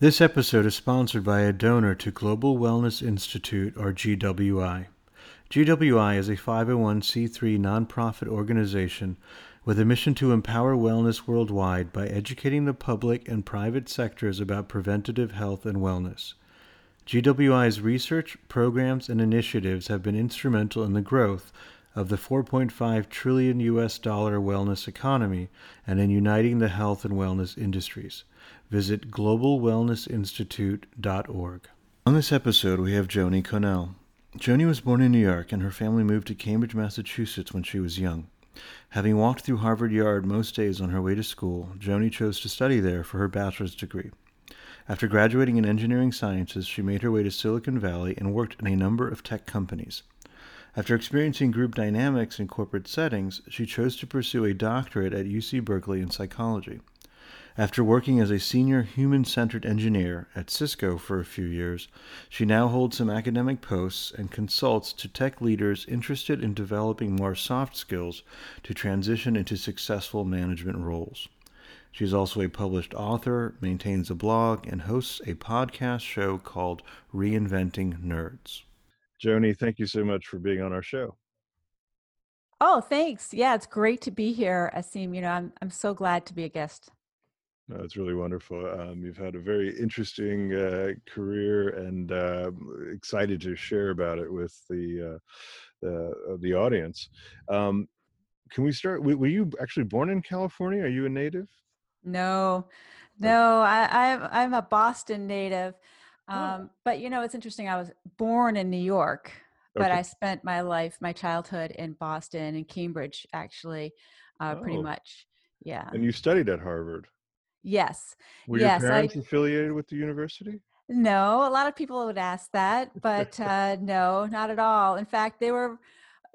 This episode is sponsored by a donor to Global Wellness Institute, or GWI. GWI is a 501c3 nonprofit organization with a mission to empower wellness worldwide by educating the public and private sectors about preventative health and wellness. GWI's research, programs, and initiatives have been instrumental in the growth of the 4.5 trillion US dollar wellness economy and in uniting the health and wellness industries. Visit globalwellnessinstitute.org. On this episode, we have Joanie Connell. Joanie was born in New York, and her family moved to Cambridge, Massachusetts when she was young. Having walked through Harvard Yard most days on her way to school, Joanie chose to study there for her bachelor's degree. After graduating in engineering sciences, she made her way to Silicon Valley and worked in a number of tech companies. After experiencing group dynamics in corporate settings, she chose to pursue a doctorate at UC Berkeley in psychology. After working as a senior human centered engineer at Cisco for a few years, she now holds some academic posts and consults to tech leaders interested in developing more soft skills to transition into successful management roles. She is also a published author, maintains a blog, and hosts a podcast show called Reinventing Nerds. Joanie, thank you so much for being on our show. Oh, thanks. Yeah, it's great to be here, Asim. You know, I'm I'm so glad to be a guest. It's really wonderful. Um, you've had a very interesting uh, career, and uh, excited to share about it with the uh, the, uh, the audience. Um, can we start? Were you actually born in California? Are you a native? No, no. I, I'm I'm a Boston native, oh. um, oh. but you know it's interesting. I was born in New York, but okay. I spent my life, my childhood in Boston and Cambridge, actually, uh, oh. pretty much. Yeah. And you studied at Harvard. Yes. Were yes, your parents I, affiliated with the university? No, a lot of people would ask that, but uh, no, not at all. In fact, they were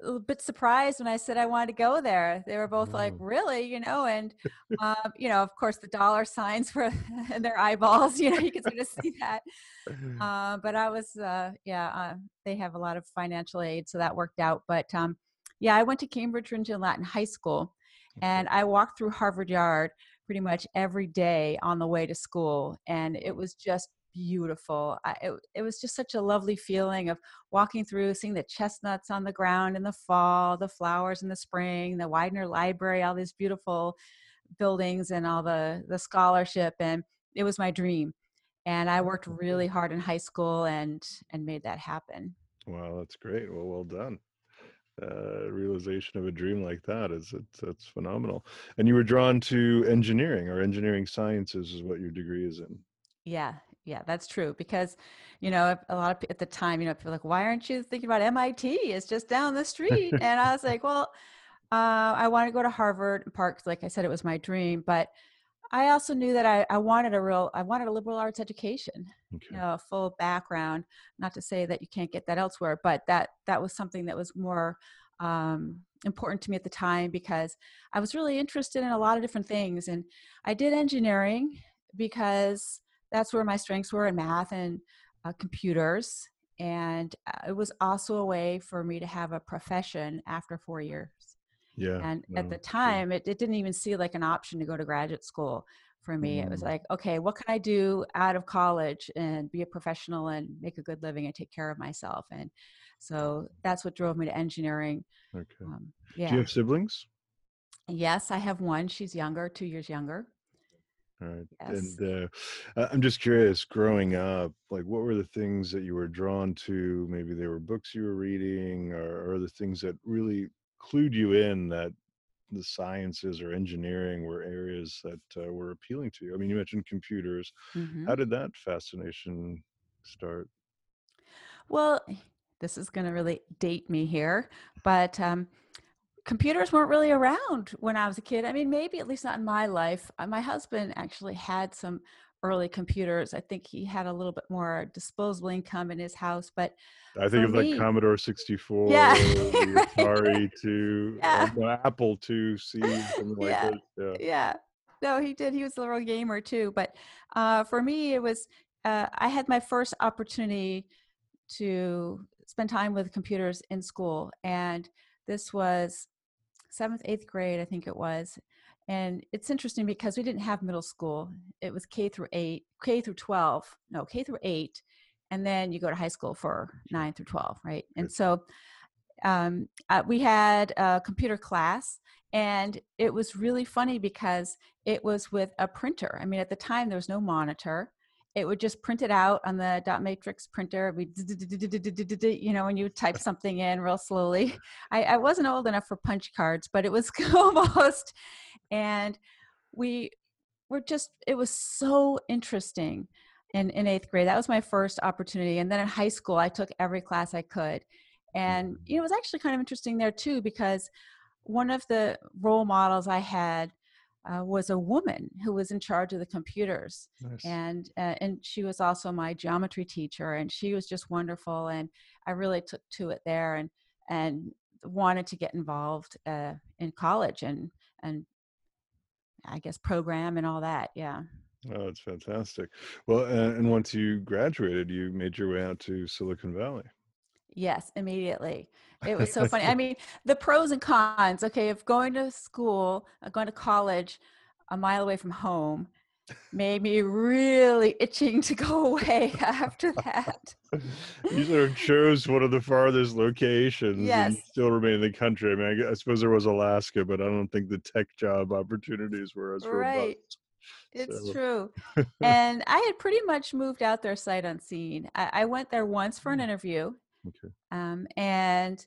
a bit surprised when I said I wanted to go there. They were both like, "Really?" You know, and um, you know, of course, the dollar signs were in their eyeballs. You know, you could sort of see that. Uh, but I was, uh, yeah, uh, they have a lot of financial aid, so that worked out. But um, yeah, I went to Cambridge Rindge and Latin High School, and I walked through Harvard Yard pretty much every day on the way to school and it was just beautiful. I, it, it was just such a lovely feeling of walking through seeing the chestnuts on the ground in the fall the flowers in the spring the widener library all these beautiful buildings and all the the scholarship and it was my dream. And i worked really mm-hmm. hard in high school and and made that happen. Wow that's great. Well well done uh, realization of a dream like that is it's that's phenomenal. And you were drawn to engineering or engineering sciences is what your degree is in. Yeah, yeah, that's true. Because, you know, a lot of people at the time, you know, people like, why aren't you thinking about MIT? It's just down the street. and I was like, well, uh, I want to go to Harvard in Park. Like I said, it was my dream, but I also knew that I, I wanted a real, I wanted a liberal arts education, okay. you know, a full background. Not to say that you can't get that elsewhere, but that that was something that was more um, important to me at the time because I was really interested in a lot of different things, and I did engineering because that's where my strengths were in math and uh, computers, and uh, it was also a way for me to have a profession after four years. Yeah. And no, at the time, it, it didn't even see like an option to go to graduate school for me. Mm. It was mm. like, okay, what can I do out of college and be a professional and make a good living and take care of myself? And so that's what drove me to engineering. Okay. Um, yeah. Do you have siblings? Yes, I have one. She's younger, two years younger. All right. Yes. And uh, I'm just curious, growing up, like what were the things that you were drawn to? Maybe they were books you were reading or, or the things that really clued you in that the sciences or engineering were areas that uh, were appealing to you? I mean, you mentioned computers. Mm-hmm. How did that fascination start? Well, this is going to really date me here, but um, computers weren't really around when I was a kid. I mean, maybe at least not in my life. Uh, my husband actually had some early computers. I think he had a little bit more disposable income in his house, but I think of me, like Commodore 64, yeah. Atari 2, yeah. uh, Apple 2 C, something like yeah. that. Yeah. yeah. No, he did. He was a little gamer too. But uh, for me, it was, uh, I had my first opportunity to spend time with computers in school. And this was seventh, eighth grade, I think it was. And it's interesting because we didn't have middle school. It was K through eight, K through 12, no, K through eight. And then you go to high school for nine through 12, right? And so um, uh, we had a computer class and it was really funny because it was with a printer. I mean, at the time, there was no monitor it would just print it out on the dot matrix printer. We, you know, when you type something in real slowly. I, I wasn't old enough for punch cards, but it was almost. And we were just, it was so interesting in, in eighth grade. That was my first opportunity. And then in high school, I took every class I could. And, you know, it was actually kind of interesting there too, because one of the role models I had uh, was a woman who was in charge of the computers. Nice. and uh, and she was also my geometry teacher and she was just wonderful and i really took to it there and and wanted to get involved uh, in college and and i guess program and all that yeah. Oh it's fantastic. Well and once you graduated you made your way out to silicon valley Yes, immediately. It was so funny. I mean, the pros and cons. Okay, if going to school, uh, going to college, a mile away from home, made me really itching to go away after that. you sort of chose one of the farthest locations yes. and still remain in the country. I mean, I, I, suppose there was Alaska, but I don't think the tech job opportunities were as right. robust. It's so. true. and I had pretty much moved out there sight unseen. I, I went there once for an mm. interview Okay. Um, and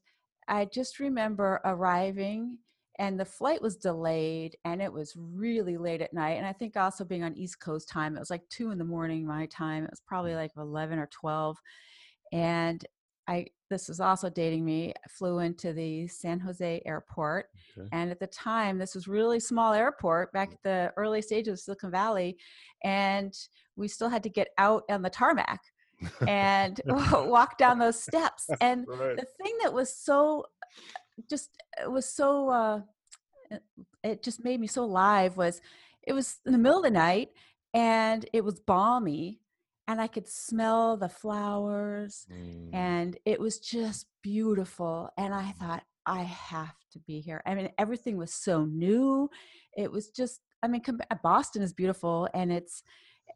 I just remember arriving and the flight was delayed and it was really late at night. And I think also being on East Coast time, it was like two in the morning my time. It was probably mm. like 11 or 12. And I, this is also dating me, I flew into the San Jose airport. Okay. And at the time, this was really small airport back at the early stages of Silicon Valley. And we still had to get out on the tarmac and walk down those steps. And right. the thing that was so, just it was so, uh, it just made me so alive was it was in the middle of the night and it was balmy and I could smell the flowers mm. and it was just beautiful. And I thought, I have to be here. I mean, everything was so new. It was just, I mean, Boston is beautiful and it's,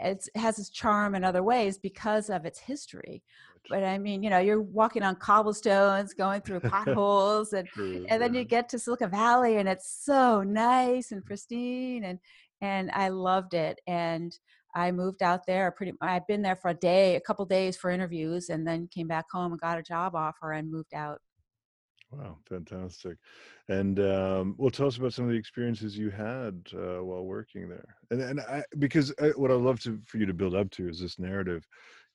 it has its charm in other ways because of its history. But I mean, you know, you're walking on cobblestones, going through potholes, and True, and then you get to Silicon Valley, and it's so nice and pristine, and and I loved it. And I moved out there pretty. I've been there for a day, a couple days for interviews, and then came back home and got a job offer and moved out. Wow, fantastic. And um, well, tell us about some of the experiences you had uh, while working there. And, and I, because I, what I'd love to, for you to build up to is this narrative,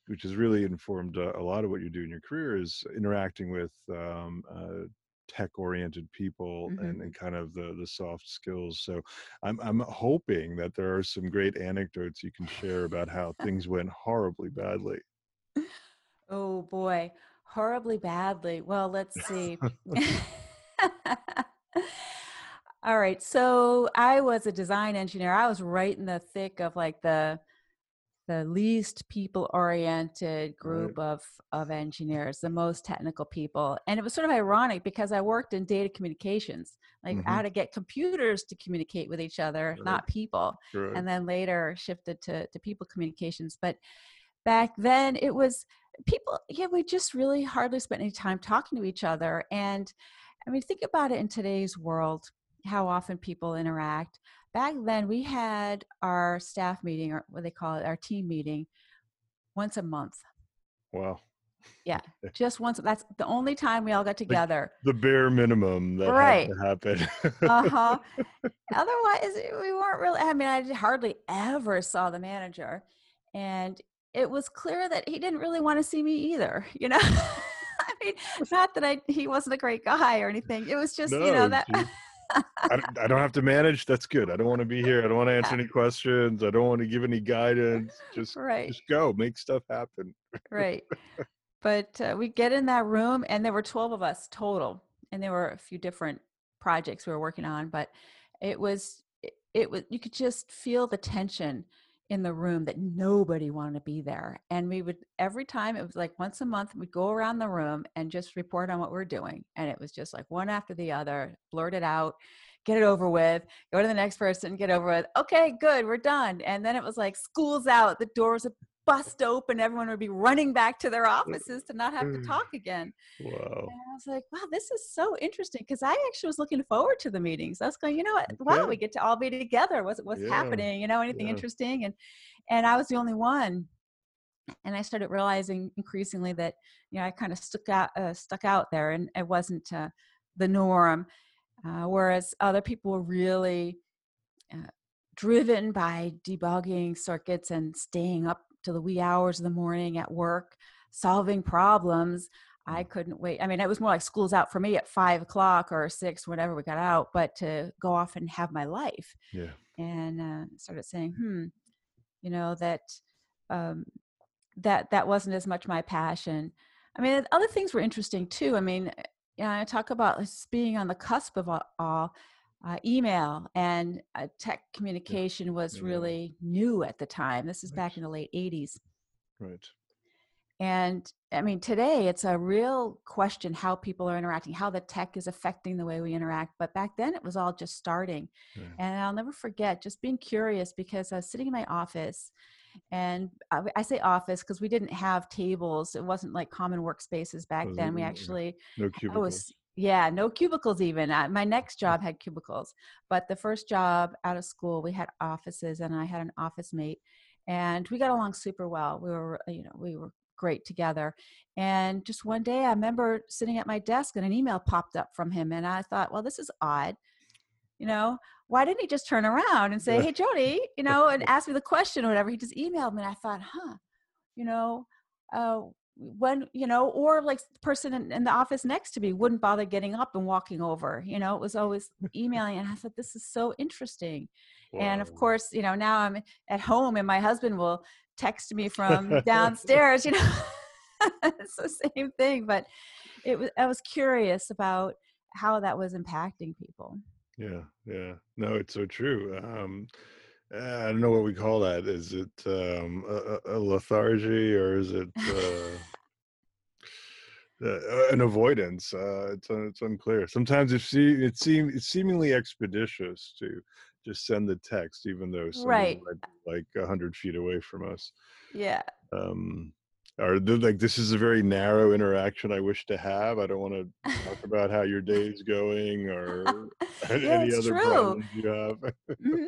which has really informed uh, a lot of what you do in your career, is interacting with um, uh, tech-oriented people mm-hmm. and, and kind of the the soft skills. So I'm I'm hoping that there are some great anecdotes you can share about how things went horribly badly. Oh boy horribly badly. Well, let's see. All right. So I was a design engineer. I was right in the thick of like the the least people oriented group right. of of engineers, the most technical people. And it was sort of ironic because I worked in data communications, like mm-hmm. how to get computers to communicate with each other, right. not people. Right. And then later shifted to to people communications. But back then it was people yeah we just really hardly spent any time talking to each other and i mean think about it in today's world how often people interact. Back then we had our staff meeting or what they call it our team meeting once a month. Wow. Yeah just once that's the only time we all got together. the, the bare minimum that right. had to happen. Uh-huh. Otherwise we weren't really i mean i hardly ever saw the manager and it was clear that he didn't really want to see me either you know? I mean not that i he wasn't a great guy or anything it was just no, you know that I, I, don't have to manage that's good i don't want to be here i don't want to answer any questions i don't want to give any guidance just right. just go make stuff happen. Right but uh, we get in that room and there were 12 of us total and there were a few different projects we were working on but it was it, it was you could just feel the tension in the room that nobody wanted to be there. And we would, every time it was like once a month, we'd go around the room and just report on what we are doing. And it was just like one after the other, blurt it out, get it over with, go to the next person, get over with. Okay, good, we're done. And then it was like school's out, the doors bust open, everyone would be running back to their offices to not have to talk again. Wow. And I was like, wow, this is so interesting because I actually was looking forward to the meetings. I was going, you know what? Wow, we get to all be together. What's what's yeah. happening? You know, anything yeah. interesting? And and I was the only one. And I started realizing increasingly that you know I kind of stuck out uh, stuck out there, and it wasn't uh, the norm. Uh, whereas other people were really uh, driven by debugging circuits and staying up to the wee hours of the morning at work, solving problems. I mm. couldn't wait. I mean, it was more like school's out for me at five o'clock or six, whenever we got out, but to go off and have my life. Yeah. And uh, started saying, hmm, you know, that um, that that wasn't as much my passion. I mean, other things were interesting too. I mean, you know, I talk about being on the cusp of all uh, email and uh, tech communication yeah. was yeah. really new at the time. This is right. back in the late 80s. Right. And I mean, today it's a real question how people are interacting, how the tech is affecting the way we interact. But back then it was all just starting. Yeah. And I'll never forget just being curious because I was sitting in my office and I, say office because we didn't have tables. It wasn't like common workspaces back then. We actually, no cubicles. was, yeah, no cubicles even. Uh, my next mm. job had cubicles, but the first job out of school, we had offices, and I had an office mate, and we got along super well. We were, you know, we were great together. And just one day, I remember sitting at my desk, and an email popped up from him, and I thought, well, this is odd. You know, why didn't he just turn around and say, "Hey, Jody," you know, and ask me the question or whatever? He just emailed me, and I thought, huh, you know. Uh, when you know or like the person in, in, the office next to me wouldn't bother getting up and walking over you know it was always emailing and i thought this is so interesting. Wow. and of course you know now i'm at home and my husband will text me from downstairs you know? It's the same thing but it was i was curious about how that was impacting people. Yeah yeah. No it's so true um I don't know what we call that. Is it um, a, a lethargy or is it uh, uh, an avoidance? Uh, it's it's unclear. Sometimes it see it seem it's seemingly expeditious to just send the text, even though right. like a hundred feet away from us. Yeah. Um, or like this is a very narrow interaction I wish to have. I don't want to talk about how your day is going or yeah, any other true. problems you have. mm-hmm.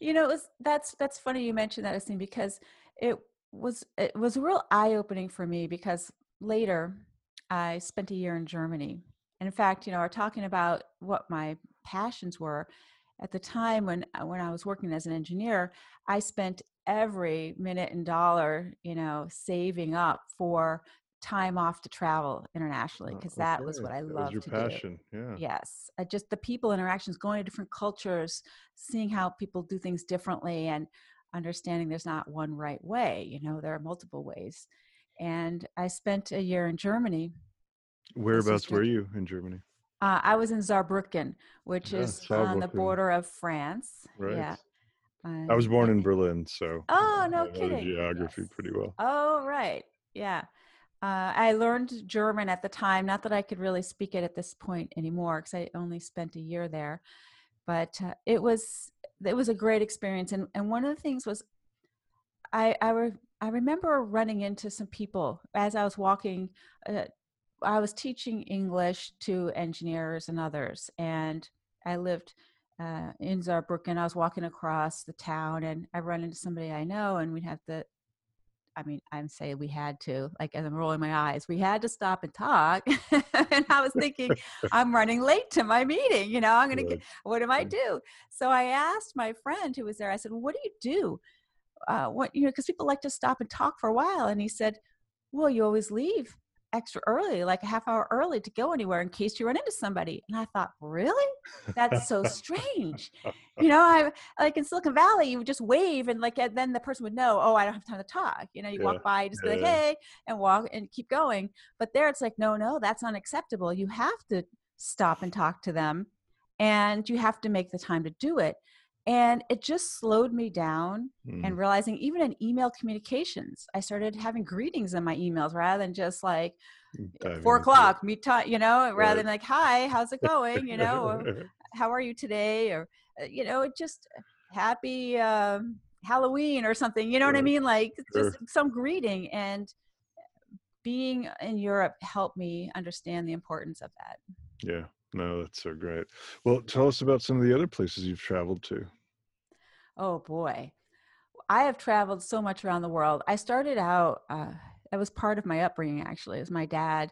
You know, it was that's that's funny you mentioned that, Asim, because it was it was real eye opening for me because later I spent a year in Germany. And in fact, you know, we're talking about what my passions were. At the time when when I was working as an engineer, I spent every minute and dollar, you know, saving up for time off to travel internationally because oh, okay. that was what I loved your to passion. do. Yeah. Yes, uh, just the people interactions, going to different cultures, seeing how people do things differently, and understanding there's not one right way. You know, there are multiple ways. And I spent a year in Germany. Whereabouts were you in Germany? Uh, I was in Saarbrücken, which yeah, is Saarbrücken. on the border of France. Right. Yeah. I was born in Berlin, so oh no I kidding geography yes. pretty well. Oh right, yeah. Uh, I learned German at the time. Not that I could really speak it at this point anymore, because I only spent a year there. But uh, it was it was a great experience, and and one of the things was, I I, re- I remember running into some people as I was walking. Uh, I was teaching English to engineers and others, and I lived uh, in Saarbrücken. I was walking across the town, and I run into somebody I know, and we'd have the I mean, I'm saying we had to, like, as I'm rolling my eyes, we had to stop and talk. and I was thinking, I'm running late to my meeting. You know, I'm going to get, what do I do? So I asked my friend who was there, I said, well, what do you do? Uh, what, you know, because people like to stop and talk for a while. And he said, well, you always leave extra early, like a half hour early to go anywhere in case you run into somebody. And I thought, really? That's so strange. You know, I like in Silicon Valley, you would just wave and like, and then the person would know, oh, I don't have time to talk. You know, you yeah. walk by, just yeah. be like, hey, and walk and keep going. But there it's like, no, no, that's unacceptable. You have to stop and talk to them and you have to make the time to do it. And it just slowed me down Mm. and realizing even in email communications i started having greetings in my emails rather than just like Diving four o'clock meet time you know rather Right. than like hi how's it going you know or, how are you today or uh, you know it just happy um, halloween or something you know what i mean like sure. just some greeting and being in europe helped me understand the importance of that yeah. No, that's so great. Well, tell us about some of the other places you've traveled to. oh boy i have traveled so much around the world i started out uh, that was part of my upbringing actually as my dad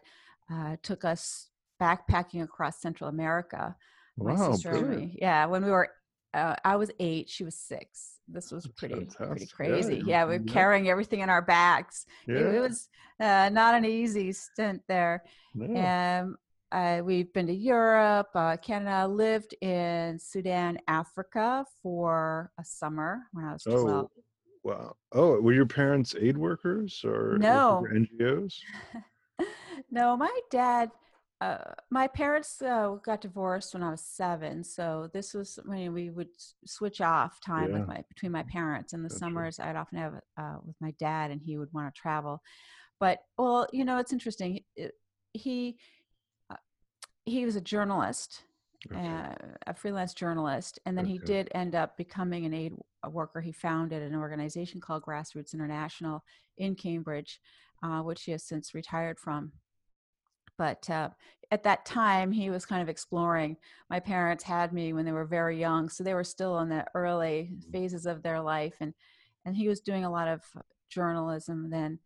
uh, took us backpacking across central america my Wow, sister and me. Yeah, when we were, uh, I was eight, she was six. This was That's pretty pretty fantastic. Yeah, crazy. you- Yeah, we were yeah. carrying everything in our backs. It, Yeah. it was uh, not an easy stint there. no. Um, uh, we've been to Europe, uh, Canada. Lived in Sudan, Africa for a summer when I was twelve. Oh, wow. Oh, were your parents aid workers or No. NGOs? no, my dad, uh, my parents uh, got divorced when I was seven, so this was when we would switch off time Yeah. with my between my parents. In the Gotcha. summers, I'd often have uh, with my dad, and he would want to travel. But well, you know, it's interesting. He he, he was a journalist, Okay. uh, a freelance journalist, and then he did end up becoming an aid worker. He founded an organization called Grassroots International in Cambridge, uh, which he has since retired from. But uh, at that time, he was kind of exploring. My parents had me when they were very young, so they were still in the early Mhm. phases of their life, and and he was doing a lot of journalism then.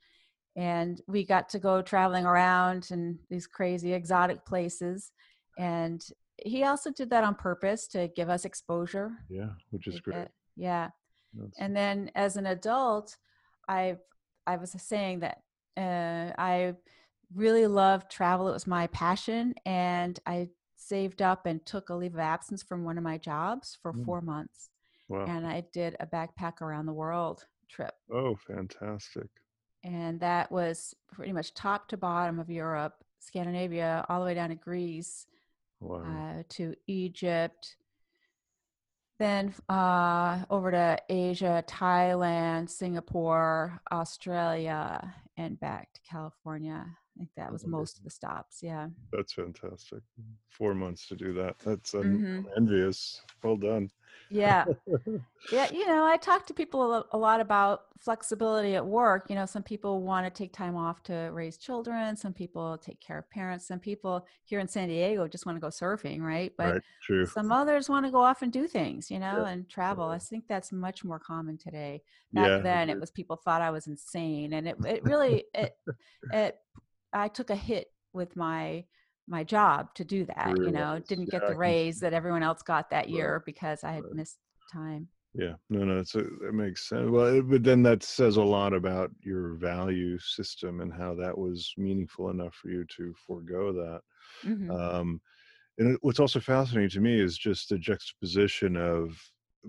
And we got to go traveling around in these crazy exotic places, and he also did that on purpose to give us exposure. Yeah, which is great. get- yeah. That's- And then as an adult, I I was saying that uh, I really loved travel. It was my passion, and I saved up and took a leave of absence from one of my jobs for Mm. four months, wow. and I did a backpack around the world trip, oh, fantastic. And that was pretty much top to bottom of Europe, Scandinavia, all the way down to Greece, Wow. uh, to Egypt, then uh, over to Asia, Thailand, Singapore, Australia, and back to California. I think that was most of the stops. Yeah. That's fantastic. Four months to do that. That's I'm, Mhm. Envious. Well done. Yeah. Yeah. You know, I talk to people a lot about flexibility at work. You know, some people want to take time off to raise children, some people take care of parents, some people here in San Diego just want to go surfing, right? But right. True. some others want to go off and do things, you know, Yeah, and travel. yeah. I think that's much more common today. Back yeah. then, it was people thought I was insane, and it it really it it I took a hit with my my job to do that. You know, didn't Yeah, get the raise that everyone else got that Right, year because I had right. missed time. Yeah, no, no, it's a, that makes sense. Well, it- but then that says a lot about your value system and how that was meaningful enough for you to forego that. Mhm. Um, and it- what's also fascinating to me is just the juxtaposition of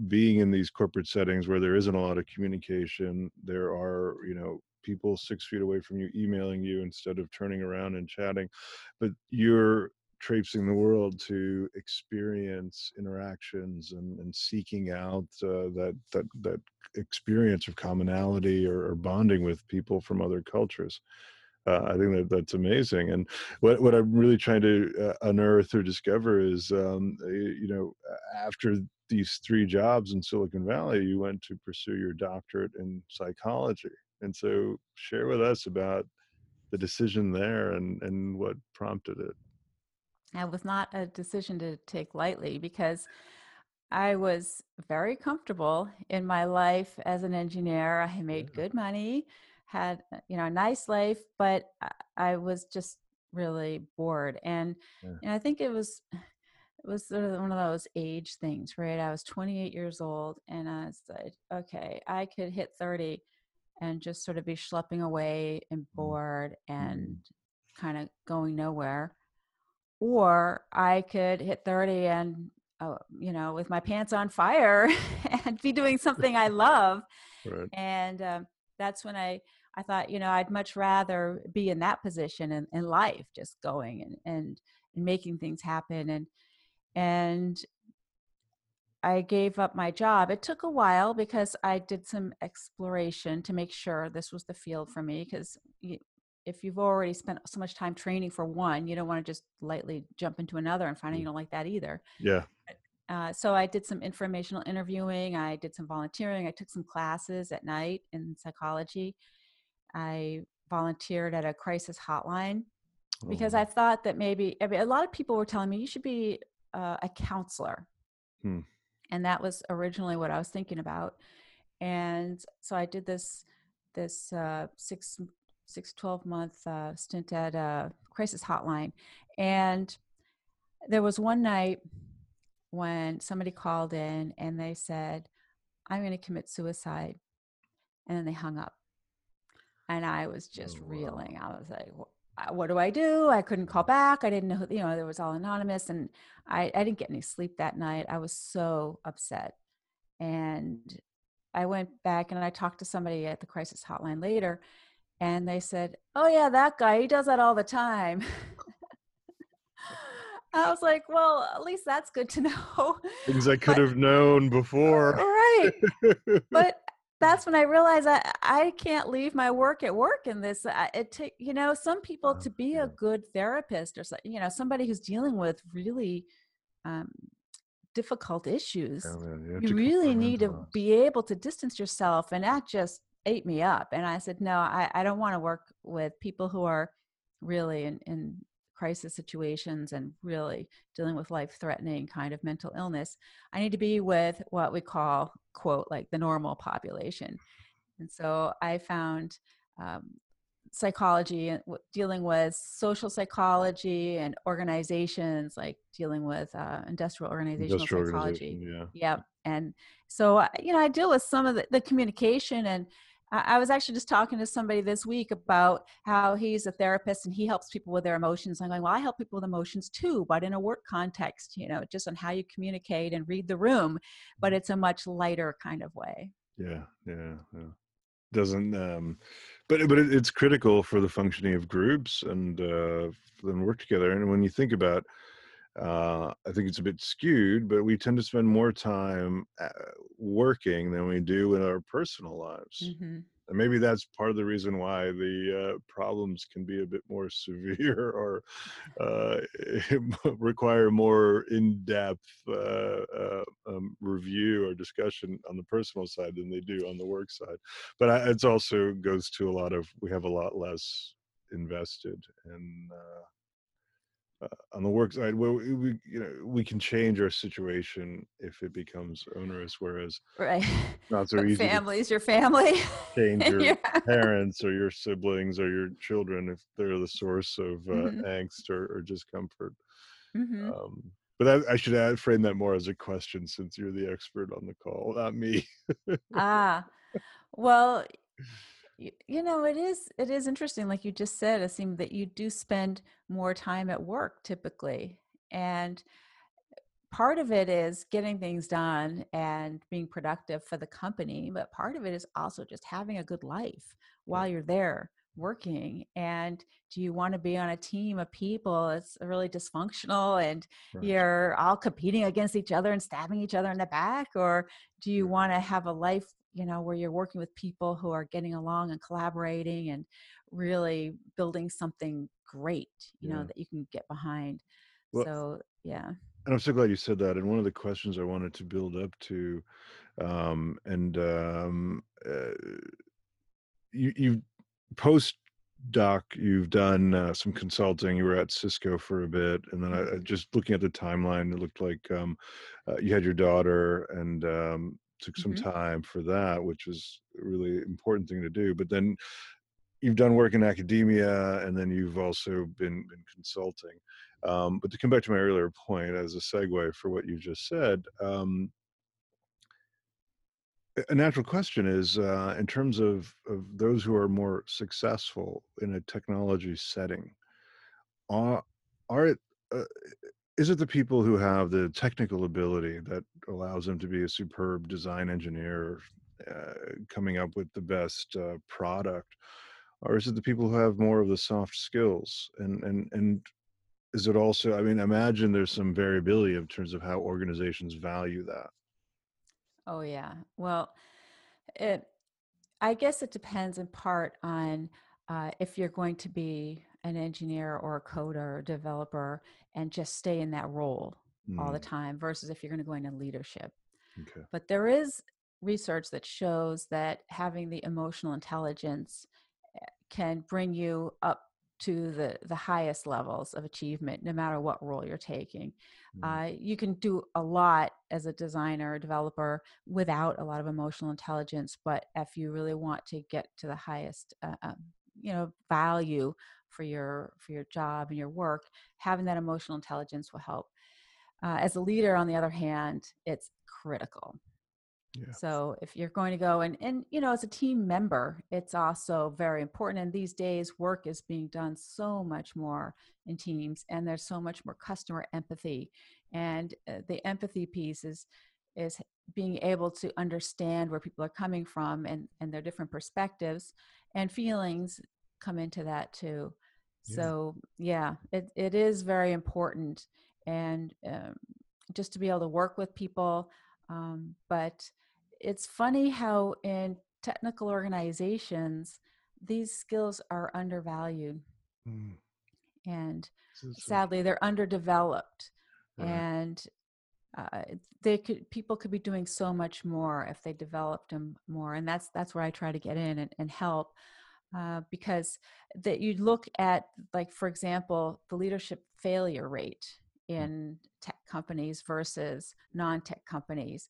being in these corporate settings where there isn't a lot of communication. There are, you know, people six feet away from you emailing you instead of turning around and chatting, but you're traipsing the world to experience interactions and, and seeking out uh, that that that experience of commonality or, or bonding with people from other cultures. Uh, I think that that's amazing. And what what I'm really trying to uh, unearth or discover is, um, you know, after these three jobs in Silicon Valley, you went to pursue your doctorate in psychology. And so, share with us about the decision there and and what prompted it. That was not a decision to take lightly because I was very comfortable in my life as an engineer. I made good money, had uh, you know a nice life, but I, I was just really bored. And Yeah. and I think it was it was sort of one of those age things, right? I was 28 years old, and I said, okay, I could hit 30 and just sort of be schlepping away and bored and kind of going nowhere or I could hit 30 and, uh, you know, with my pants on fire and be doing something I love. Right. And um, that's when I, I thought, you know, I'd much rather be in that position in, in life, just going and, and, and making things happen. And, and I gave up my job. It took a while because I did some exploration to make sure this was the field for me. Because if you've already spent so much time training for one, you don't want to just lightly jump into another and find out you don't like that either. Yeah. Uh, so I did some informational interviewing. I did some volunteering. I took some classes at night in psychology. I volunteered at a crisis hotline because oh. I thought that maybe I mean, a lot of people were telling me you should be uh, a counselor. Hmm and that was originally what I was thinking about. And so I did this this uh, six six twelve month uh, stint at a crisis hotline, and there was one night when somebody called in and they said, "I'm going to commit suicide," and then they hung up, and I was just oh, wow. reeling. I was like, Uh, what do I do? I couldn't call back. I didn't know, you know, there was all anonymous and I, I didn't get any sleep that night. I was so upset. And I went back and I talked to somebody at the crisis hotline later and they said, Oh, yeah, that guy, he does that all the time. I was like, well, at least that's good to know. Things I could but, have known before. Right. but that's when I realized I, I can't leave my work at work in this. It take you know some people to be a good therapist or you know somebody who's dealing with really um, difficult issues. Yeah, you, you really need to be able to distance yourself, and that just ate me up. And I said, no, I, I don't want to work with people who are really in, in crisis situations and really dealing with life threatening kind of mental illness. I need to be with what we call, quote, like the normal population. And so I found um, psychology and dealing with social psychology and organizations like dealing with uh, industrial organizational industrial psychology yeah yep and so you know i deal with some of the, the communication and I was actually just talking to somebody this week about how he's a therapist and he helps people with their emotions. I'm going, well, I help people with emotions too, but in a work context, you know, just on how you communicate and read the room, but mm-hmm. it's a much lighter kind of way. Yeah, yeah, yeah. Doesn't, um, but but it, it's critical for the functioning of groups and uh, for them to work together. And when you think about uh, I think it's a bit skewed, but we tend to spend more time uh, working than we do in our personal lives. Mm-hmm. And maybe that's part of the reason why the uh, problems can be a bit more severe or uh, require more in depth uh, uh, um, review or discussion on the personal side than they do on the work side. But it also goes to a lot of, we have a lot less invested in uh, on the work side where we, we, you know we can change our situation if it becomes onerous whereas right not so easy family's your family change your yeah. parents or your siblings or your children if they're the source of uh, mm-hmm. angst or, or discomfort mm-hmm. um, but I, I should add, frame that more as a question since you're the expert on the call not me ah well you know it is it is interesting like you just said it seems that you do spend more time at work typically and part of it is getting things done and being productive for the company but part of it is also just having a good life while you're there working and do you want to be on a team of people it's really dysfunctional and right. you're all competing against each other and stabbing each other in the back or do you want to have a life you know where you're working with people who are getting along and collaborating and really building something great you yeah. know that you can get behind well, so yeah and i'm so glad you said that and one of the questions i wanted to build up to um, and um, uh, you you post doc you've done uh, some consulting you were at cisco for a bit and then I, mm-hmm. just looking at the timeline it looked like um, uh, you had your daughter and um, took some mm-hmm. time for that, which was a really important thing to do. But then you've done work in academia, and then you've also been been consulting. Um, but to come back to my earlier point, as a segue for what you just said, um, a natural question is uh, in terms of, of those who are more successful in a technology setting, are, are it, uh, is it the people who have the technical ability that allows them to be a superb design engineer uh, coming up with the best uh, product or is it the people who have more of the soft skills and and and is it also i mean imagine there's some variability in terms of how organizations value that Oh yeah. Well, it. I guess it depends in part on uh, if you're going to be an engineer or a coder or developer and just stay in that role mm. all the mm. time versus if you're going to go into leadership. Okay. But there is research that shows that having the emotional intelligence eh, can bring you up to the the highest levels of achievement no matter what role you're taking mm. uh, you can do a lot as a designer or developer without a lot of emotional intelligence but if you really want to get to the highest uh, um, you know value for your for your job and your work having that emotional intelligence will help uh, as a leader on the other hand it's critical yeah. So if you're going to go and and you know as a team member, it's also very important. And these days, work is being done so much more in teams, and there's so much more customer empathy. And uh, the empathy piece is is being able to understand where people are coming from and and their different perspectives and feelings come into that too. Yeah. So yeah, it it is very important, and um, just to be able to work with people. Um, but it's funny how in technical organizations these skills are undervalued mm. and so, sadly they're underdeveloped right. and uh, they could people could be doing so much more if they developed them more and that's that's where i try to get in and, and help uh, because that you look at like for example the leadership failure rate mm. in tech companies versus non-tech companies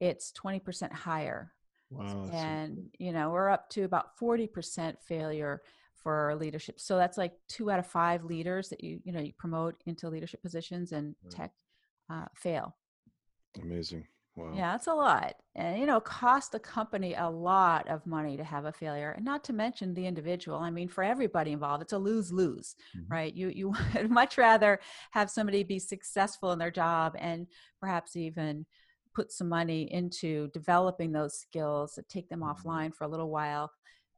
it's 20% higher. Wow. And, you know, we're up to about 40% failure for leadership. So that's like two out of five leaders that you, you know, you promote into leadership positions and right. tech uh, fail. Amazing. Wow. Yeah, that's a lot. And, you know, cost the company a lot of money to have a failure and not to mention the individual. I mean, for everybody involved, it's a lose lose, mm-hmm. right? You, you would much rather have somebody be successful in their job and perhaps even put some money into developing those skills, take them mm-hmm. offline for a little while.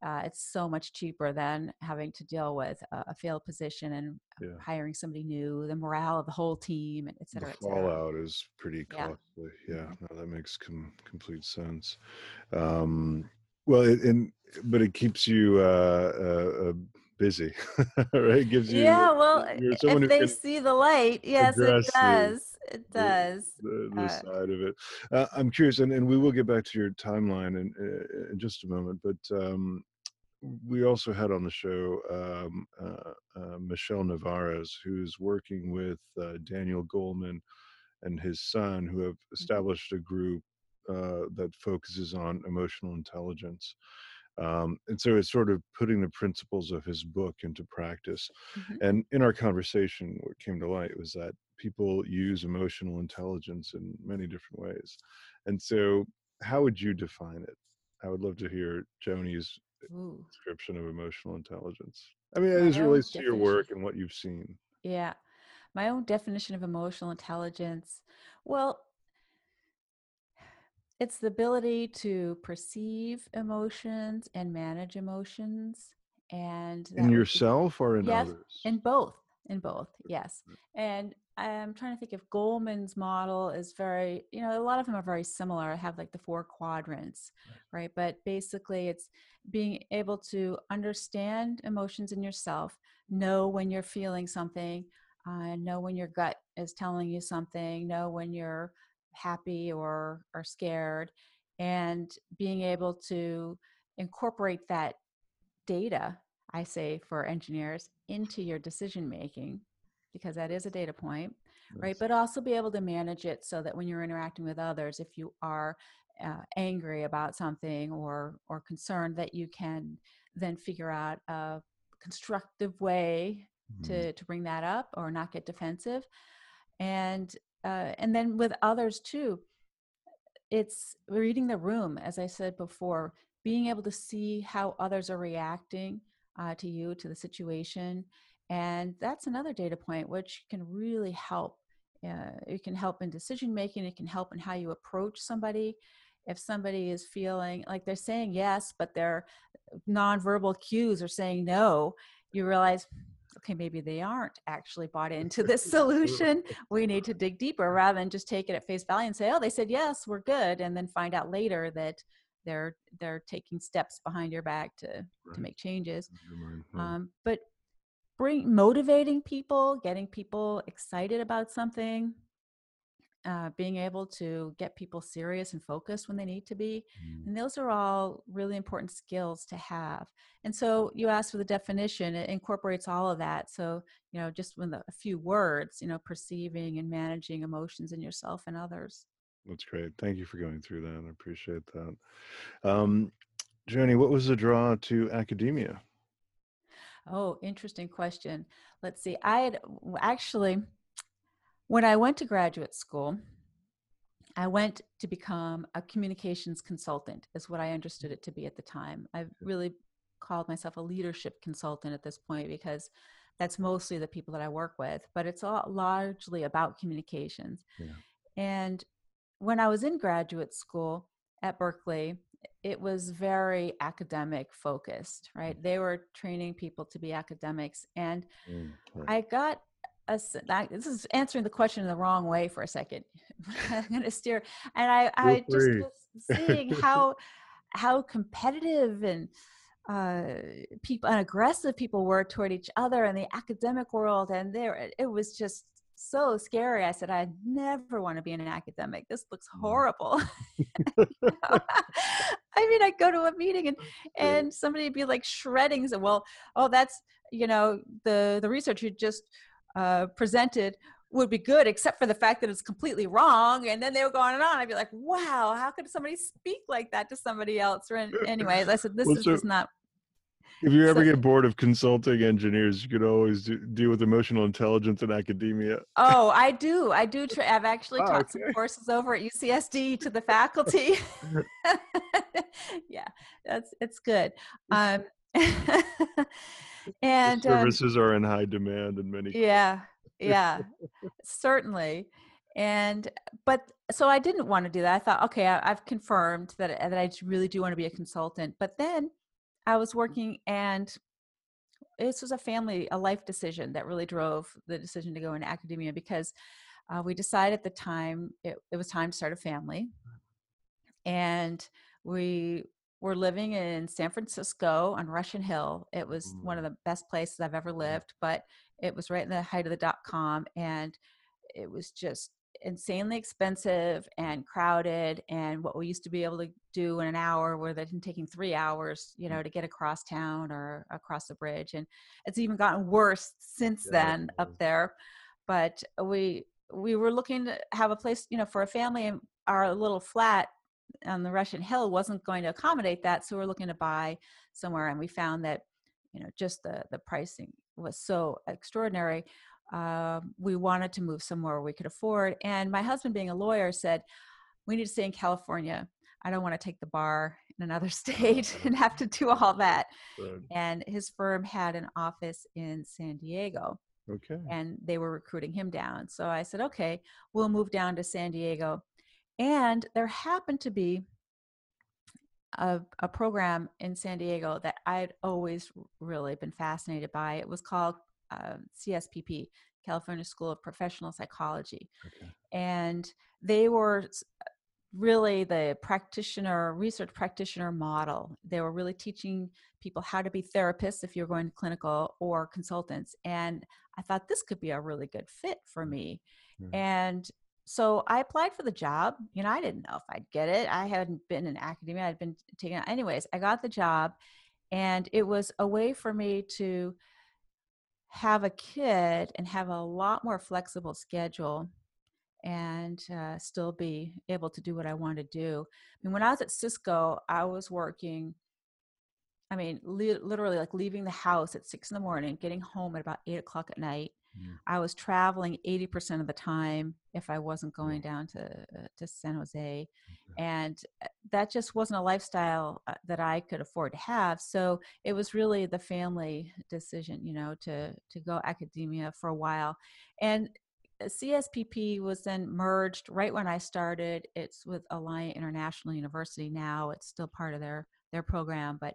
Uh, it's so much cheaper than having to deal with a, a failed position and yeah. hiring somebody new, the morale of the whole team, et cetera. The fallout is pretty costly. Yeah, yeah no, that makes com- complete sense. Um, well, it, and but it keeps you uh, uh, uh busy, right? It gives you yeah. Well, if they see the light, yes, it does it does. The, the, the uh, side of it. Uh, I'm curious, and, and we will get back to your timeline in, uh, in just a moment, but um, we also had on the show um, uh, uh, Michele Nevarez, who's working with uh, Daniel Goleman and his son, who have mm-hmm. established a group that focuses on emotional intelligence. Um, and so it's sort of putting the principles of his book into practice. Mm-hmm. And in our conversation, what came to light was that people use emotional intelligence in many different ways. And so, how would you define it? I would love to hear Joanie's Ooh. description of emotional intelligence. I mean, as it relates to your work and what you've seen. Yeah. My own definition of emotional intelligence. Well, it's the ability to perceive emotions and manage emotions and in yourself or in yes, others in both in both yes and i'm trying to think if goleman's model is very you know a lot of them are very similar I have like the four quadrants right, right? but basically it's being able to understand emotions in yourself know when you're feeling something uh, know when your gut is telling you something know when you're happy or or scared and being able to incorporate that data i say for engineers into your decision making because that is a data point right? But also be able to manage it so that when you're interacting with others if you are uh, angry about something or or concerned that you can then figure out a constructive way mm-hmm. to to bring that up or not get defensive. And uh, and then with others too it's reading the room as i said before being able to see how others are reacting uh, to you to the situation and that's another data point which can really help uh, it can help in decision making it can help in how you approach somebody if somebody is feeling like they're saying yes but their nonverbal cues are saying no you realize okay, maybe they aren't actually bought into this solution. We need to dig deeper rather than just take it at face value and say, oh, they said yes, we're good, and then find out later that they're they're taking steps behind your back to right. to make changes. Um, but bring motivating people, getting people excited about something, uh, being able to get people serious and focused when they need to be. Mm. And those are all really important skills to have. And so you asked for the definition, it incorporates all of that. So, you know, just with a few words, you know, perceiving and managing emotions in yourself and others. That's great. Thank you for going through that. I appreciate that. Um, Joanie, what was the draw to academia? Oh, interesting question. Let's see. I had actually when I went to graduate school, I went to become a communications consultant, is what I understood it to be at the time. I mm-hmm. really called myself a leadership consultant at this point because that's mostly the people that I work with, but it's all largely about communications. Yeah. And when I was in graduate school at Berkeley, it was very academic focused, right? They were training people to be academics. And mm, right. I got a, this is answering the question in the wrong way for a second. I'm going to steer, and I, I just was seeing how how competitive and uh, people and aggressive people were toward each other in the academic world, and there it was just so scary. I said, I never want to be an academic. This looks mm. horrible. I mean, I'd go to a meeting and and somebody would be like shredding. So, well, oh, that's you know the the research you just uh, presented would be good, except for the fact that it's completely wrong. And then they would go on and on. I'd be like, wow, how could somebody speak like that to somebody else? Or anyways, I said, this well, is so just not. If you ever so, get bored of consulting engineers, you could always do, deal with emotional intelligence in academia. Oh, I do. I do. Tra- I've actually oh, taught okay. some courses over at UCSD to the faculty. yeah, that's it's good. Um, and um services um, are in high demand in many yeah yeah certainly and but so i didn't want to do that i thought okay I, have confirmed that, that i really do want to be a consultant but then i was working and this was a family a life decision that really drove the decision to go into academia because uh, we decided at the time it, it was time to start a family and we we're living in San Francisco on Russian Hill. It was mm. one of the best places I've ever lived, but it was right in the height of the dot com and it was just insanely expensive and crowded and what we used to be able to do in an hour where they're taking three hours you know mm. to get across town or across the bridge and it's even gotten worse since yeah, then up there but we we were looking to have a place you know for a family and our little flat on the Russian Hill wasn't going to accommodate that. So we're looking to buy somewhere, and we found that you know just the the pricing was so extraordinary. Uh, we wanted to move somewhere we could afford. And my husband, being a lawyer, said, "We need to stay in California. I don't want to take the bar in another state and have to do all that." Good. And his firm had an office in San Diego. Okay. And they were recruiting him down. So I said, okay, we'll move down to San Diego. And there happened to be a, a program in San Diego that I'd always really been fascinated by. It was called uh, CSPP, California School of Professional Psychology. Okay. And they were really the practitioner, research practitioner model. They were really teaching people how to be therapists if you're going to clinical or consultants. And I thought this could be a really good fit for me. Mm-hmm. And so I applied for the job. You know, I didn't know if I'd get it. I hadn't been in academia. I'd been taking it. Anyways, I got the job and it was a way for me to have a kid and have a lot more flexible schedule and uh, still be able to do what I want to do. I mean, when I was at Cisco, I was working, I mean, li- literally like leaving the house at six in the morning, getting home at about eight o'clock at night, Mm. I was traveling 80% of the time if I wasn't going down to uh, to San Jose, and uh, that just wasn't a lifestyle uh, that I could afford to have. So it was really the family decision, you know, to to go academia for a while, and CSPP was then merged right when I started. It's with Alliant International University now. It's still part of their their program, but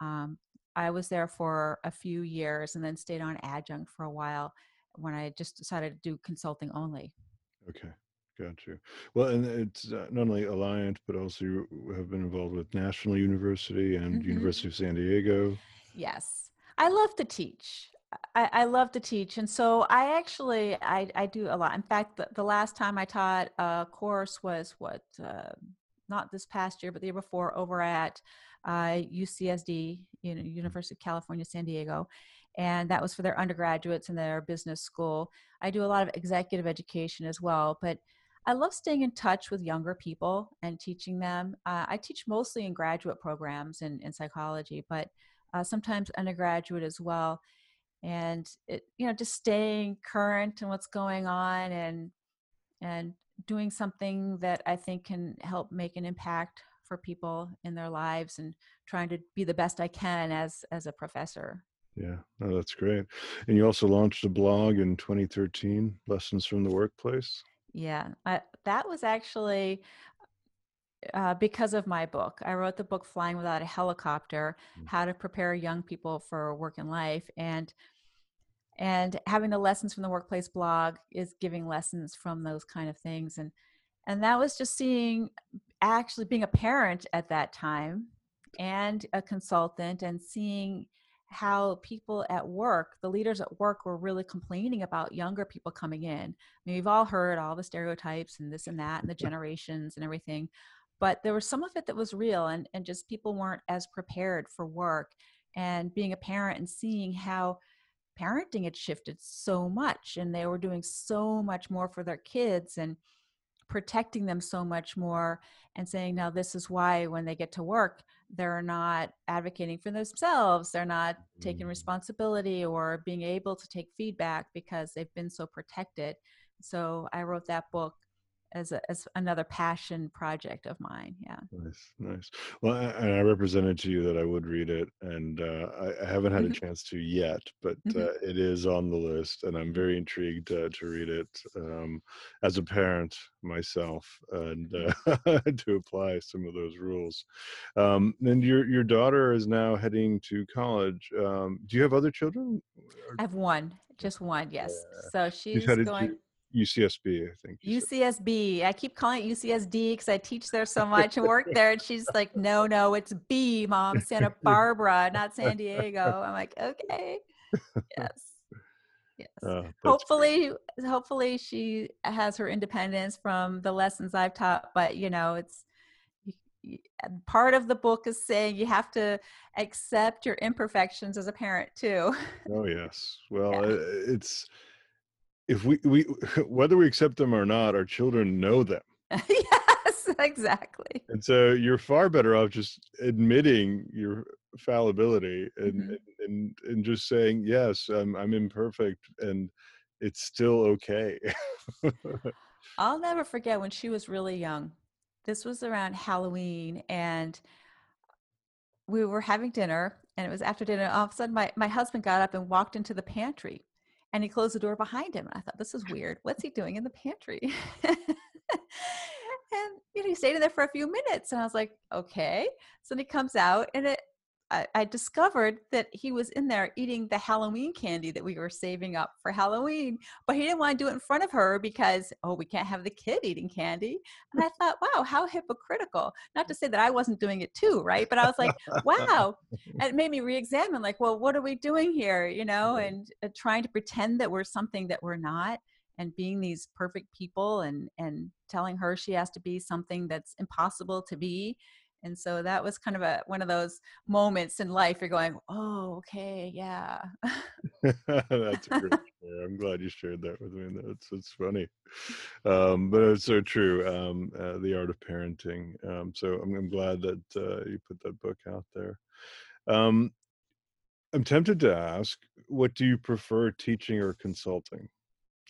um, I was there for a few years and then stayed on adjunct for a while when I just decided to do consulting only. Okay. Got you. Well, and it's uh, not only Alliant, but also you have been involved with National University and Mhm. University of San Diego. Yes, I love to teach. I, I love to teach, and so I actually I, I do a lot. In fact, the, the last time I taught a course was what uh, not this past year, but the year before, over at uh, UCSD, you know, University of California, San Diego, and that was for their undergraduates in their business school. I do a lot of executive education as well, but I love staying in touch with younger people and teaching them. Uh, I teach mostly in graduate programs in, in psychology, but uh, sometimes undergraduate as well. And it, you know, just staying current and what's going on, and and doing something that I think can help make an impact for people in their lives, and trying to be the best I can as as a professor. Yeah, no, that's great. And you also launched a blog in 2013, Lessons from the Workplace. Yeah, I, that was actually uh, because of my book. I wrote the book Flying Without a Helicopter: Mm. How to Prepare Young People for Work and Life, and and having the lessons from the workplace blog is giving lessons from those kind of things, and and that was just seeing actually being a parent at that time and a consultant and seeing how people at work, the leaders at work, were really complaining about younger people coming in. I mean, we've all heard all the stereotypes and this and that and the generations and everything, but there was some of it that was real and, and just people weren't as prepared for work. And being a parent and seeing how parenting had shifted so much and they were doing so much more for their kids and protecting them so much more and saying now this is why when they get to work they're not advocating for themselves they're not taking Mm. responsibility or being able to take feedback because they've been so protected so i wrote that book as, a, as another passion project of mine yeah Nice, nice. Well, and I represented to you that I would read it, and uh, I, I haven't had a Mhm. chance to yet, but uh, it is on the list, and I'm very intrigued uh, to read it um, as a parent myself and uh, to apply some of those rules. Um, and your your daughter is now heading to college. Um, do you have other children? i have one just one yes so She's she's going to UCSB, I think. said. UCSB. I keep calling it UCSD because I teach there so much and work there. And she's like, no, no, it's B, mom, Santa Barbara, not San Diego. I'm like, okay. Yes. Yes. Uh, that's great. hopefully, hopefully she has her independence from the lessons I've taught. But, you know, it's part of the book is saying you have to accept your imperfections as a parent too. Oh yes. Well, Yeah. it's if we we whether we accept them or not, our children know them, yes, exactly. and so you're far better off just admitting your fallibility and Mhm. and and just saying yes, I'm I'm imperfect, and it's still okay. I'll never forget when she was really young. This was around Halloween, and we were having dinner, and it was after dinner. All of a sudden, my, my husband got up and walked into the pantry, and he closed the door behind him. And I thought, this is weird. What's he doing in the pantry? and you know, he stayed in there for a few minutes, and I was like, okay. So then he comes out, and it. I, I discovered that he was in there eating the Halloween candy that we were saving up for Halloween but he didn't want to do it in front of her because oh we can't have the kid eating candy. And i thought wow how hypocritical. Not to say that i wasn't doing it too right but i was like wow. And it made me re-examine like well what are we doing here? You know and uh, trying to pretend that we're something that we're not and being these perfect people and and telling her she has to be something that's impossible to be and so that was kind of a one of those moments in life you're going oh okay yeah That's a great. I'm glad you shared that with me. That's it's funny, um, but it's so true. Um, uh, the art of parenting. Um, so I'm, I'm glad that uh, you put that book out there. Um, I'm tempted to ask, what do you prefer, teaching or consulting?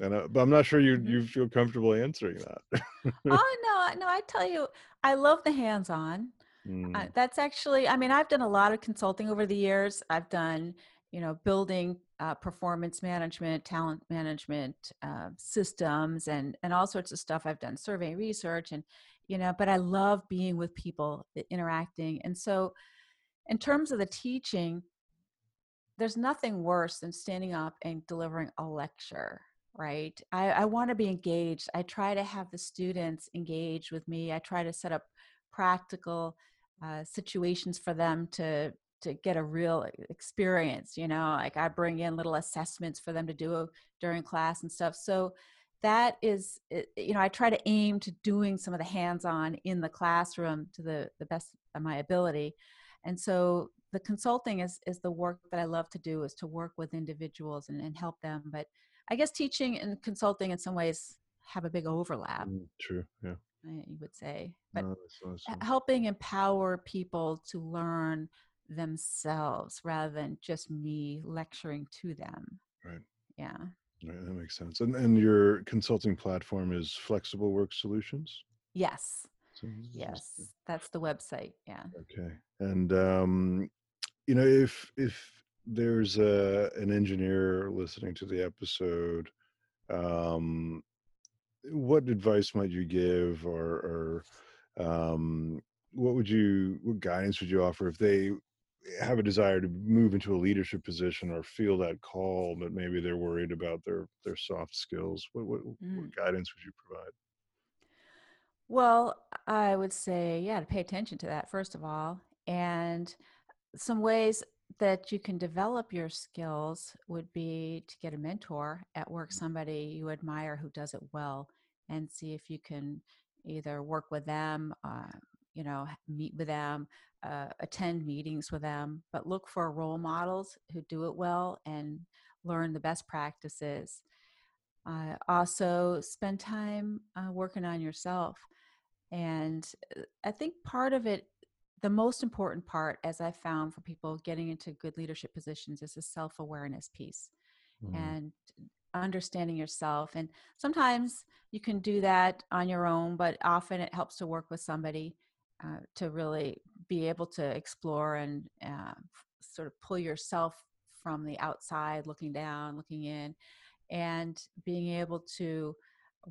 And uh, but I'm not sure you Mhm. you feel comfortable answering that. oh no no i tell you i love the hands-on Mm, Uh, that's actually, I mean, I've done a lot of consulting over the years. I've done, you know, building uh, performance management, talent management uh, systems, and and all sorts of stuff. I've done survey research, and you know, but I love being with people, interacting. And so, in terms of the teaching, there's nothing worse than standing up and delivering a lecture right? I, I want to be engaged. I try to have the students engage with me. I try to set up practical uh, situations for them to to get a real experience you know? Like i bring in little assessments for them to do during class and stuff. So that is you know i try to aim to doing some of the hands-on in the classroom to the the best of my ability. And so the consulting is is the work that i love to do is to work with individuals and, and help them. But i guess teaching and consulting in some ways have a big overlap Mm, True. Yeah. you would say but No, helping empower people to learn themselves rather than just me lecturing to them Right. yeah Right, that makes sense. And and your consulting platform is Flexible Work Solutions. yes So yes that's the website yeah Okay. And um, you know, if if there's a an engineer listening to the episode, um, what advice might you give, or or um, what would you what guidance would you offer if they have a desire to move into a leadership position or feel that call, but maybe they're worried about their their soft skills? What what, Mm. what guidance would you provide? Well, I would say, yeah, to pay attention to that, first of all. And some ways that you can develop your skills would be to get a mentor at work, somebody you admire who does it well, and see if you can either work with them, uh, you know, meet with them, uh, attend meetings with them, but look for role models who do it well and learn the best practices. Uh, also, spend time uh, working on yourself. And uh, I think part of it, the most important part, as I found for people getting into good leadership positions, is the self awareness piece Mm, and understanding yourself. And sometimes you can do that on your own, but often it helps to work with somebody uh, to really be able to explore and uh, sort of pull yourself from the outside, looking down, looking in, and being able to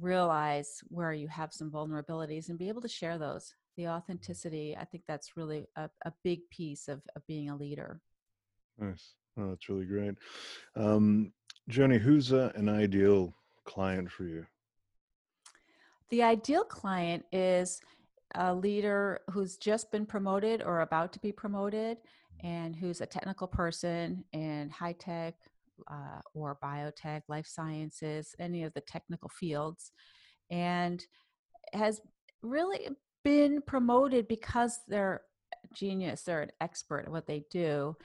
realize where you have some vulnerabilities and be able to share those. The authenticity, I think that's really a, a big piece of, of being a leader. Nice. Oh, that's really great. Um, Joanie, who's uh, an ideal client for you? The ideal client is a leader who's just been promoted or about to be promoted and who's a technical person in high tech uh, or biotech, life sciences, any of the technical fields, and has really been promoted because they're genius, they're an expert at what they do.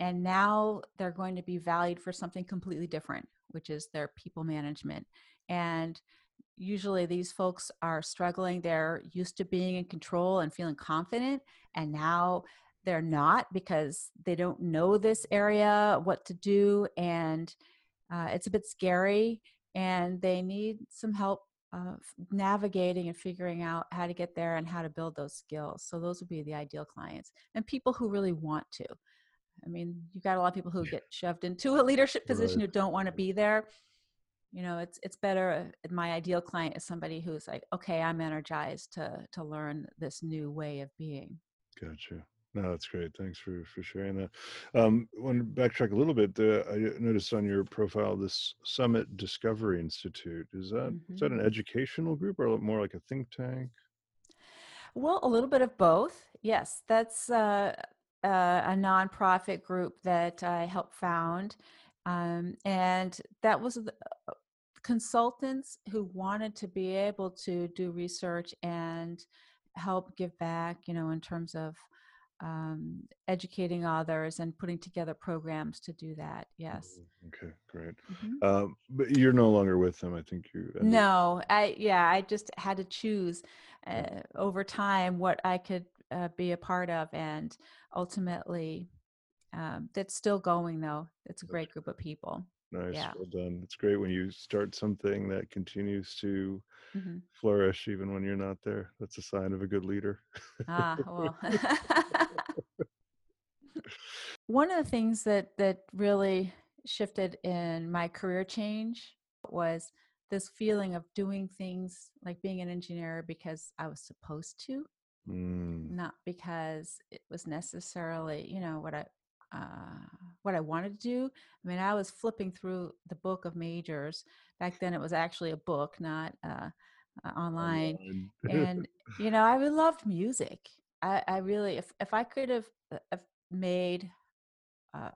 And now they're going to be valued for something completely different, which is their people management. And usually these folks are struggling. They're used to being in control and feeling confident, and now they're not because they don't know this area, what to do, and uh, it's a bit scary. And they need some help uh, navigating and figuring out how to get there and how to build those skills. So those would be the ideal clients and people who really want to. I mean, you've got a lot of people who get shoved into a leadership position Right. who don't want to be there you know it's it's better uh, my ideal client is somebody who's like okay i'm energized to to learn this new way of being Gotcha. No, that's great. Thanks for for sharing that. Um, want to backtrack a little bit. Uh, I noticed on your profile this Summit Discovery Institute. Is that is that an educational group or more like a think tank? well a little bit of both yes that's uh, uh, a nonprofit group that i helped found um, and that was the uh, consultants who wanted to be able to do research and help give back you know in terms of um, educating others and putting together programs to do that yes Okay, great. Mhm. Um, but you're no longer with them. I think you. No, I yeah, I just had to choose uh, over time what I could uh, be a part of, and ultimately, um, that's still going though. It's a great group of people. Nice. yeah. Well done. It's great when you start something that continues to hmm flourish even when you're not there. That's a sign of a good leader. Ah, well. One of the things that that really shifted in my career change was this feeling of doing things like being an engineer because I was supposed to. Mm, not because it was necessarily you know what i uh, what I wanted to do. I mean, I was flipping through the book of majors. Back then, it was actually a book, not uh, uh, online. Online. And you know, I really loved music. I, I really, if if I could have uh, have made uh,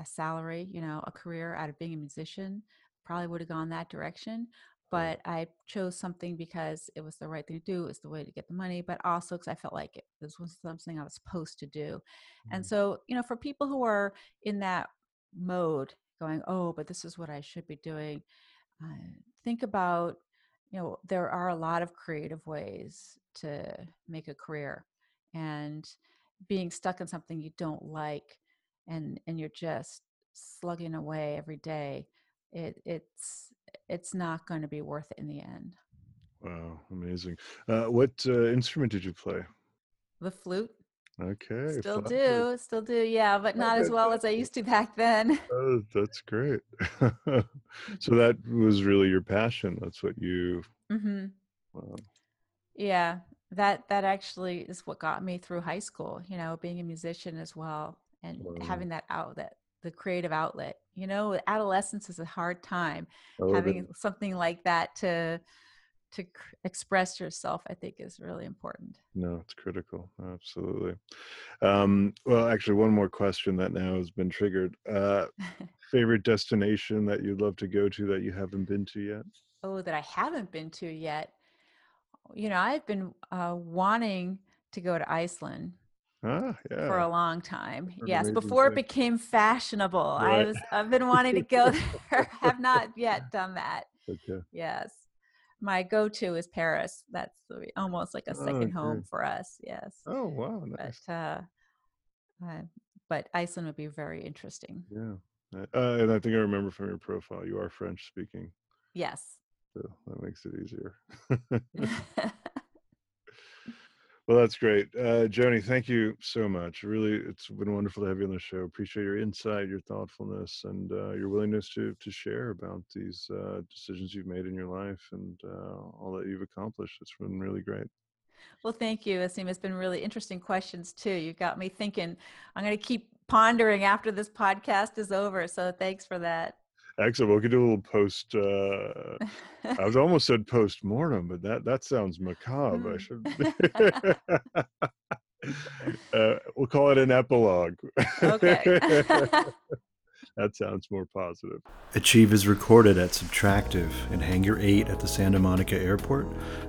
a salary, you know, a career out of being a musician, probably would have gone that direction. But I chose something because it was the right thing to do. It was the way to get the money, but also because I felt like it, this was something I was supposed to do. And Mhm. so, you know, for people who are in that mode, going, oh, but this is what I should be doing, uh, think about, you know, there are a lot of creative ways to make a career. And being stuck in something you don't like and and you're just slugging away every day it it's it's not going to be worth it in the end Wow, amazing. Uh, what uh, instrument did you play? the flute Okay, still do still do yeah but not as well as i used to back then Oh, that's great. so that was really your passion. That's what you. hmm Wow. yeah that that actually is what got me through high school you know being a musician as well and Wow. having that outlet the creative outlet you know adolescence is a hard time Oh, having is. something like that to to express yourself i think is really important No, it's critical. Absolutely. Um, well, actually, one more question that now has been triggered. Uh, favorite destination that you'd love to go to that you haven't been to yet? oh that i haven't been to yet you know i've been uh, wanting to go to iceland Ah, yeah. for a long time yes before it became fashionable I was I've been wanting to go there have not yet done that Okay. yes my go-to is paris that's almost like a Oh, second home okay. for us yes Oh, wow. Nice. but uh, uh but iceland would be very interesting Yeah. Uh, and I think I remember from your profile, you are French speaking. yes So that makes it easier. well, that's great. Uh, Joanie, thank you so much. Really, it's been wonderful to have you on the show. Appreciate your insight, your thoughtfulness, and uh, your willingness to to share about these uh, decisions you've made in your life and uh, all that you've accomplished. It's been really great. Well, thank you, Asim. It's been really interesting questions too. You've got me thinking. I'm going to keep pondering after this podcast is over. So thanks for that. Excellent. We could do a little post. Uh, I was almost said post mortem, but that that sounds macabre. I should. uh, we'll call it an epilogue. Okay. that sounds more positive. Achieve is recorded at Subtractive in Hangar 8 at the Santa Monica Airport.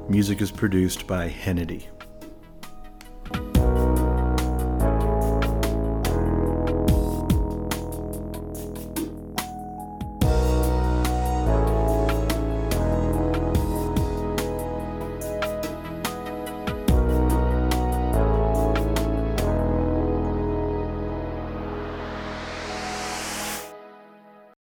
Music is produced by Hennedy.